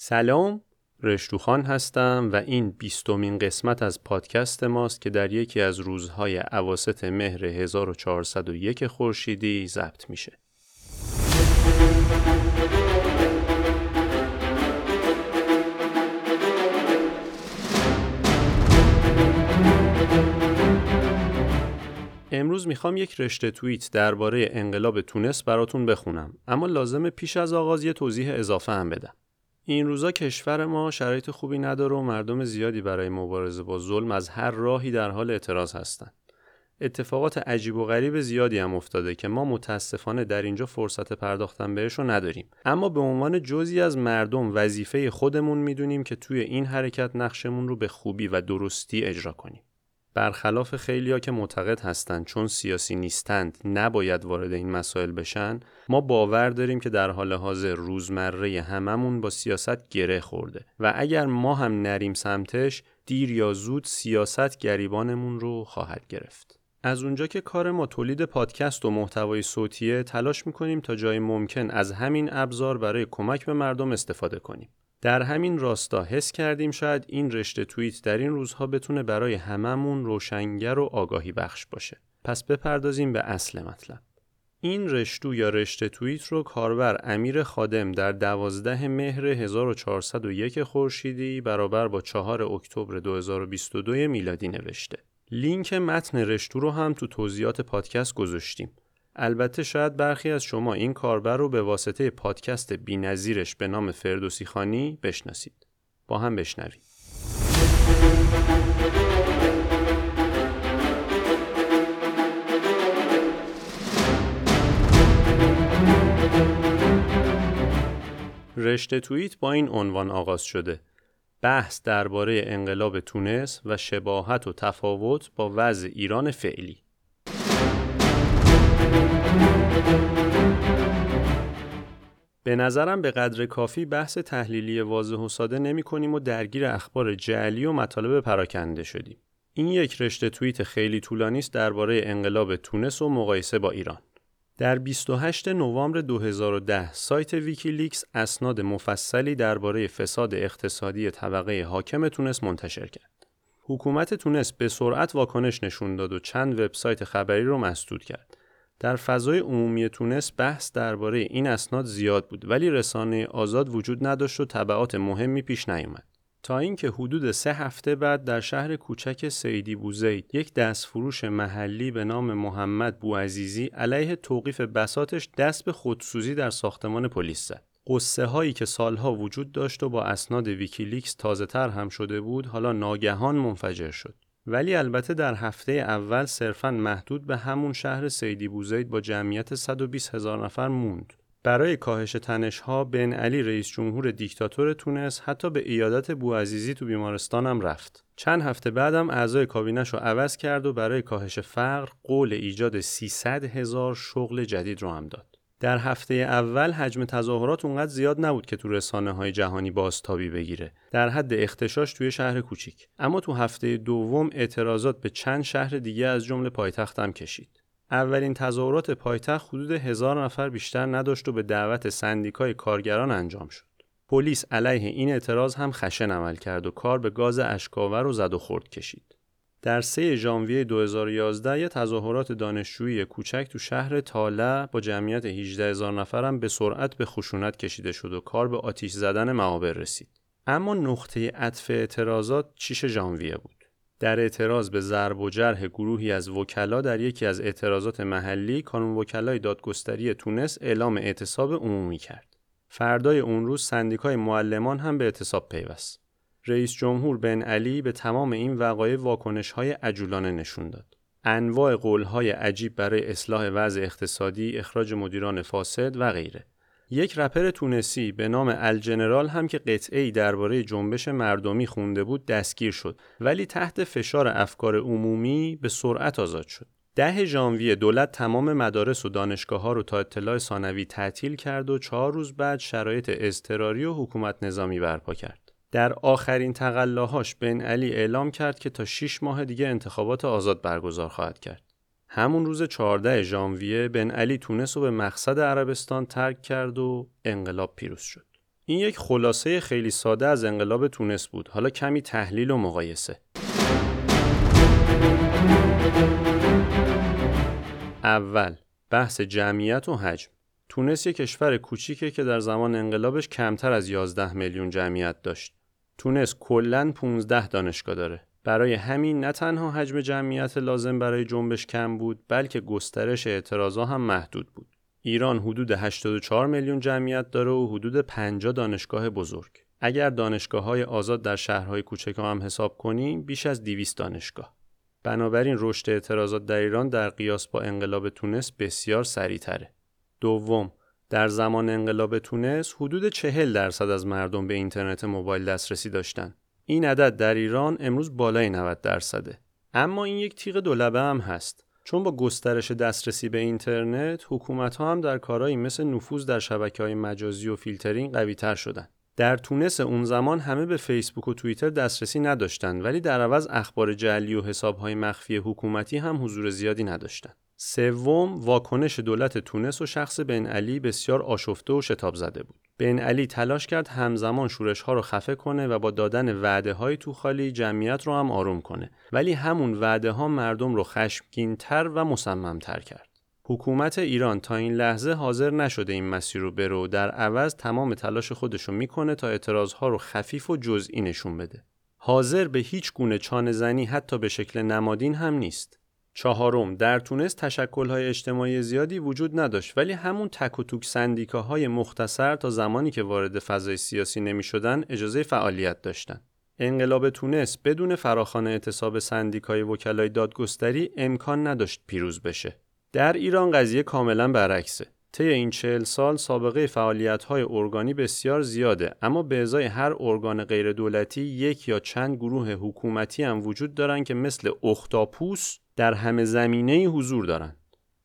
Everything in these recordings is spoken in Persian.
سلام رشتوخان هستم و این بیستمین قسمت از پادکست ماست که در یکی از روزهای عواست مهر 1401 خورشیدی ضبط میشه. امروز می‌خوام یک رشته توییت درباره انقلاب تونس براتون بخونم اما لازم پیش از آغاز یه توضیح اضافه هم بدم. این روزا کشور ما شرایط خوبی نداره و مردم زیادی برای مبارزه با ظلم از هر راهی در حال اعتراض هستند. اتفاقات عجیب و غریب زیادی هم افتاده که ما متاسفانه در اینجا فرصت پرداختن بهش رو نداریم اما به عنوان جزی از مردم وظیفه خودمون می‌دونیم که توی این حرکت نقشمون رو به خوبی و درستی اجرا کنیم برخلاف خیلیا که معتقد هستند چون سیاسی نیستند نباید وارد این مسائل بشن ما باور داریم که در حال حاضر روزمره هممون با سیاست گره خورده و اگر ما هم نریم سمتش دیر یا زود سیاست گریبانمون رو خواهد گرفت. از اونجا که کار ما تولید پادکست و محتوای صوتیه تلاش می‌کنیم تا جای ممکن از همین ابزار برای کمک به مردم استفاده کنیم. در همین راستا حس کردیم شاید این رشته توییت در این روزها بتونه برای هممون روشنگر و آگاهی بخش باشه. پس بپردازیم به اصل مطلب. این رشتو یا رشته توییت رو کاربر امیر خادم در دوازده مهر 1401 خورشیدی برابر با 4 اکتبر 2022 میلادی نوشته. لینک متن رشتو رو هم تو توضیحات پادکست گذاشتیم. البته شاید برخی از شما این کاربر رو به واسطه پادکست بینظیرش به نام فردوسی خانی بشناسید. با هم بشنویم. رشته توییت با این عنوان آغاز شده. بحث درباره انقلاب تونس و شباهت و تفاوت با وضع ایران فعلی. به نظرم به قدر کافی بحث تحلیلی واضح و ساده نمی کنیم و درگیر اخبار جعلی و مطالب پراکنده شدیم. این یک رشته توییت خیلی طولانی است درباره انقلاب تونس و مقایسه با ایران. در 28 نوامبر 2010 سایت ویکیلیکس اسناد مفصلی درباره فساد اقتصادی طبقه حاکم تونس منتشر کرد. حکومت تونس به سرعت واکنش نشون داد و چند وبسایت خبری رو مسدود کرد. در فضای عمومی تونس بحث درباره این اسناد زیاد بود ولی رسانه آزاد وجود نداشت و تبعات مهمی پیش نیامد. تا اینکه حدود سه هفته بعد در شهر کوچک سیدی بوزید یک دستفروش محلی به نام محمد بوعزیزی علیه توقیف بساطش دست به خودسوزی در ساختمان پلیس زد. غصه هایی که سالها وجود داشت و با اسناد ویکیلیکس تازه تر هم شده بود حالا ناگهان منفجر شد. ولی البته در هفته اول صرفا محدود به همون شهر سیدی بوزید با جمعیت 120 هزار نفر موند. برای کاهش تنشها بن علی رئیس جمهور دیکتاتور تونس حتی به ایادت بوعزیزی تو بیمارستان هم رفت. چند هفته بعدم اعضای کابینش رو عوض کرد و برای کاهش فقر قول ایجاد 300 هزار شغل جدید رو هم داد. در هفته اول حجم تظاهرات اونقدر زیاد نبود که تو رسانه های جهانی بازتابی بگیره. در حد اختشاش توی شهر کوچیک. اما تو هفته دوم اعتراضات به چند شهر دیگه از جمله پایتخت هم کشید. اولین تظاهرات پایتخت حدود هزار نفر بیشتر نداشت و به دعوت سندیکای کارگران انجام شد. پلیس علیه این اعتراض هم خشن عمل کرد و کار به گاز اشکاور و زد و خورد کشید. در 3 ژانویه 2011 یه تظاهرات دانشجویی کوچک تو شهر تاله با جمعیت 18 هزار نفرم به سرعت به خشونت کشیده شد و کار به آتیش زدن معابر رسید. اما نقطه عطف اعتراضات 6 ژانویه بود. در اعتراض به ضرب و جرح گروهی از وکلا در یکی از اعتراضات محلی کانون وکلای دادگستری تونس اعلام اعتصاب عمومی کرد. فردای اون روز سندیکای معلمان هم به اعتصاب پیوست. رئیس جمهور بن علی به تمام این وقایع واکنش های عجولانه نشون داد. انواع قولهای عجیب برای اصلاح وضع اقتصادی، اخراج مدیران فاسد و غیره. یک رپر تونسی به نام الجنرال هم که قطعی درباره جنبش مردمی خونده بود دستگیر شد ولی تحت فشار افکار عمومی به سرعت آزاد شد. ده ژانویه دولت تمام مدارس و دانشگاه ها رو تا اطلاع ثانوی تعطیل کرد و چهار روز بعد شرایط اضطراری و حکومت نظامی برپا کرد. در آخرین تقلاهاش بن علی اعلام کرد که تا 6 ماه دیگه انتخابات آزاد برگزار خواهد کرد. همون روز 14 ژانویه بن علی تونس رو به مقصد عربستان ترک کرد و انقلاب پیروز شد. این یک خلاصه خیلی ساده از انقلاب تونس بود. حالا کمی تحلیل و مقایسه. اول بحث جمعیت و حجم تونس یک کشور کوچیکه که در زمان انقلابش کمتر از 11 میلیون جمعیت داشت. تونس کلا 15 دانشگاه داره. برای همین نه تنها حجم جمعیت لازم برای جنبش کم بود بلکه گسترش اعتراضا هم محدود بود. ایران حدود 84 میلیون جمعیت داره و حدود 50 دانشگاه بزرگ. اگر دانشگاه های آزاد در شهرهای کوچک هم حساب کنیم بیش از 200 دانشگاه. بنابراین رشد اعتراضات در ایران در قیاس با انقلاب تونس بسیار سریعتره. دوم، در زمان انقلاب تونس حدود 40 درصد از مردم به اینترنت موبایل دسترسی داشتند. این عدد در ایران امروز بالای 90 درصده. اما این یک تیغ دولبه هم هست. چون با گسترش دسترسی به اینترنت حکومت ها هم در کارهایی مثل نفوذ در شبکه های مجازی و فیلترینگ قوی تر شدن. در تونس اون زمان همه به فیسبوک و توییتر دسترسی نداشتند ولی در عوض اخبار جعلی و حسابهای مخفی حکومتی هم حضور زیادی نداشتند. سوم واکنش دولت تونس و شخص بن علی بسیار آشفته و شتاب زده بود. بن علی تلاش کرد همزمان شورش ها رو خفه کنه و با دادن وعده های تو خالی جمعیت رو هم آروم کنه ولی همون وعده ها مردم رو خشمگین تر و مصمم تر کرد. حکومت ایران تا این لحظه حاضر نشده این مسیر رو بره و در عوض تمام تلاش خودشو می‌کنه تا اعتراضها رو خفیف و جزئی نشون بده. حاضر به هیچ گونه چانه زنی حتی به شکل نمادین هم نیست. چهارم در تونس تشکل‌های اجتماعی زیادی وجود نداشت ولی همون تک و توک سندیکاهای مختصر تا زمانی که وارد فضای سیاسی نمی‌شدن اجازه فعالیت داشتند. انقلاب تونس بدون فراخوان اعتصاب سندیکای وکلای دادگستری امکان نداشت پیروز بشه. در ایران قضیه کاملا برعکسه. طی این چهل سال سابقه فعالیت های ارگانی بسیار زیاده اما به ازای هر ارگان غیر دولتی یک یا چند گروه حکومتی هم وجود دارن که مثل اختاپوس در همه زمینه حضور دارن.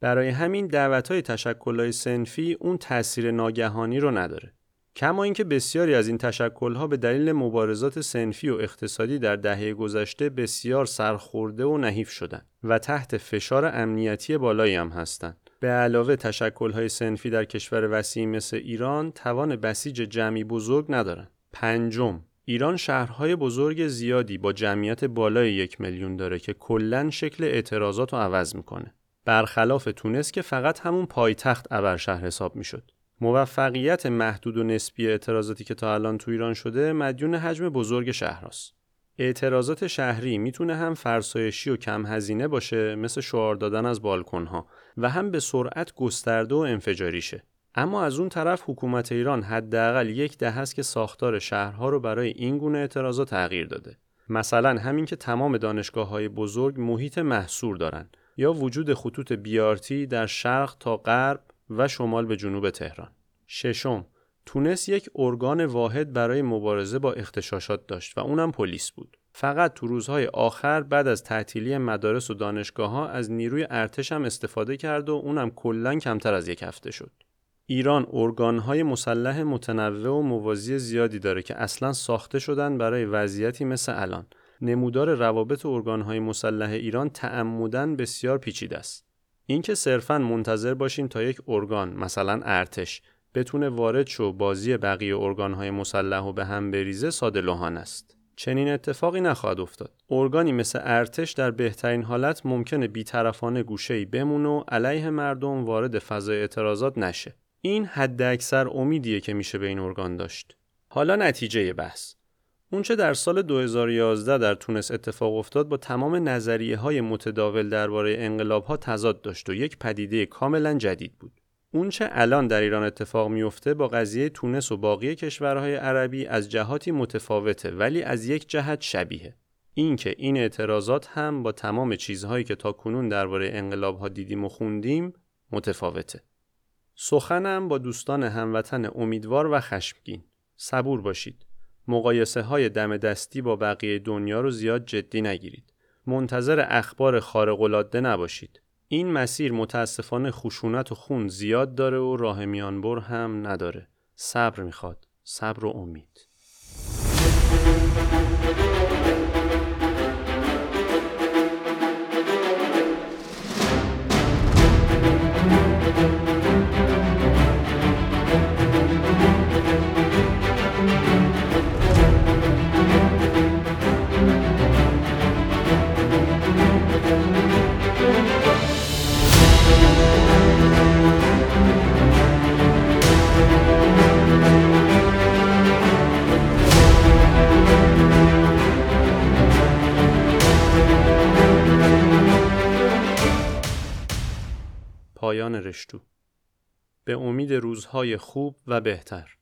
برای همین دعوت های تشکل های سنفی اون تاثیر ناگهانی رو نداره. کما اینکه بسیاری از این تشکلها به دلیل مبارزات سنفی و اقتصادی در دهه گذشته بسیار سرخورده و نحیف شدند و تحت فشار امنیتی بالایی هم هستند. به علاوه تشکلهای سنفی در کشور وسیع مثل ایران توان بسیج جمعی بزرگ ندارند. پنجم ایران شهرهای بزرگ زیادی با جمعیت بالای یک میلیون داره که کلا شکل اعتراضات رو عوض می‌کنه. برخلاف تونس که فقط همون پایتخت ابر شهر حساب می‌شد. موفقیت محدود و نسبی اعتراضاتی که تا الان تو ایران شده مدیون حجم بزرگ شهرهاست. اعتراضات شهری می‌تونه هم فرسایشی و کم هزینه باشه مثل شعار دادن از بالکنها و هم به سرعت گسترده و انفجاری شه. اما از اون طرف حکومت ایران حداقل یک دهه است که ساختار شهرها رو برای این گونه اعتراضات تغییر داده. مثلا همین که تمام دانشگاه های بزرگ محیط محصور دارن یا وجود خطوط بیارتی در شرق تا غرب و شمال به جنوب تهران. ششم تونس یک ارگان واحد برای مبارزه با اختشاشات داشت و اونم پلیس بود. فقط تو روزهای آخر بعد از تعطیلی مدارس و دانشگاه ها از نیروی ارتش هم استفاده کرد و اونم کلا کمتر از یک هفته شد. ایران ارگانهای مسلح متنوع و موازی زیادی داره که اصلا ساخته شدن برای وضعیتی مثل الان. نمودار روابط ارگانهای مسلح ایران تعمدن بسیار پیچیده است. اینکه صرفا منتظر باشیم تا یک ارگان مثلا ارتش بتونه وارد شو بازی بقیه ارگانهای مسلح و به هم بریزه ساده لوحان است. چنین اتفاقی نخواهد افتاد. ارگانی مثل ارتش در بهترین حالت ممکنه بیطرفانه گوشه‌ای بمونه و علیه مردم وارد فضای اعتراضات نشه. این حد اکثر امیدیه که میشه به این ارگان داشت. حالا نتیجه بحث. اونچه در سال 2011 در تونس اتفاق افتاد با تمام نظریه های متداول درباره انقلاب ها تضاد داشت و یک پدیده کاملا جدید بود. اونچه الان در ایران اتفاق میفته با قضیه تونس و باقی کشورهای عربی از جهاتی متفاوته ولی از یک جهت شبیه. اینکه این اعتراضات هم با تمام چیزهایی که تا کنون درباره انقلاب ها دیدیم و خوندیم متفاوته. سخنم با دوستان هموطن امیدوار و خشمگین. صبور باشید. مقایسه های دم دستی با بقیه دنیا رو زیاد جدی نگیرید. منتظر اخبار خارق‌العاده نباشید. این مسیر متاسفانه خشونت و خون زیاد داره و راه میانبر هم نداره. صبر می‌خواد. صبر و امید. رشتو. به امید روزهای خوب و بهتر.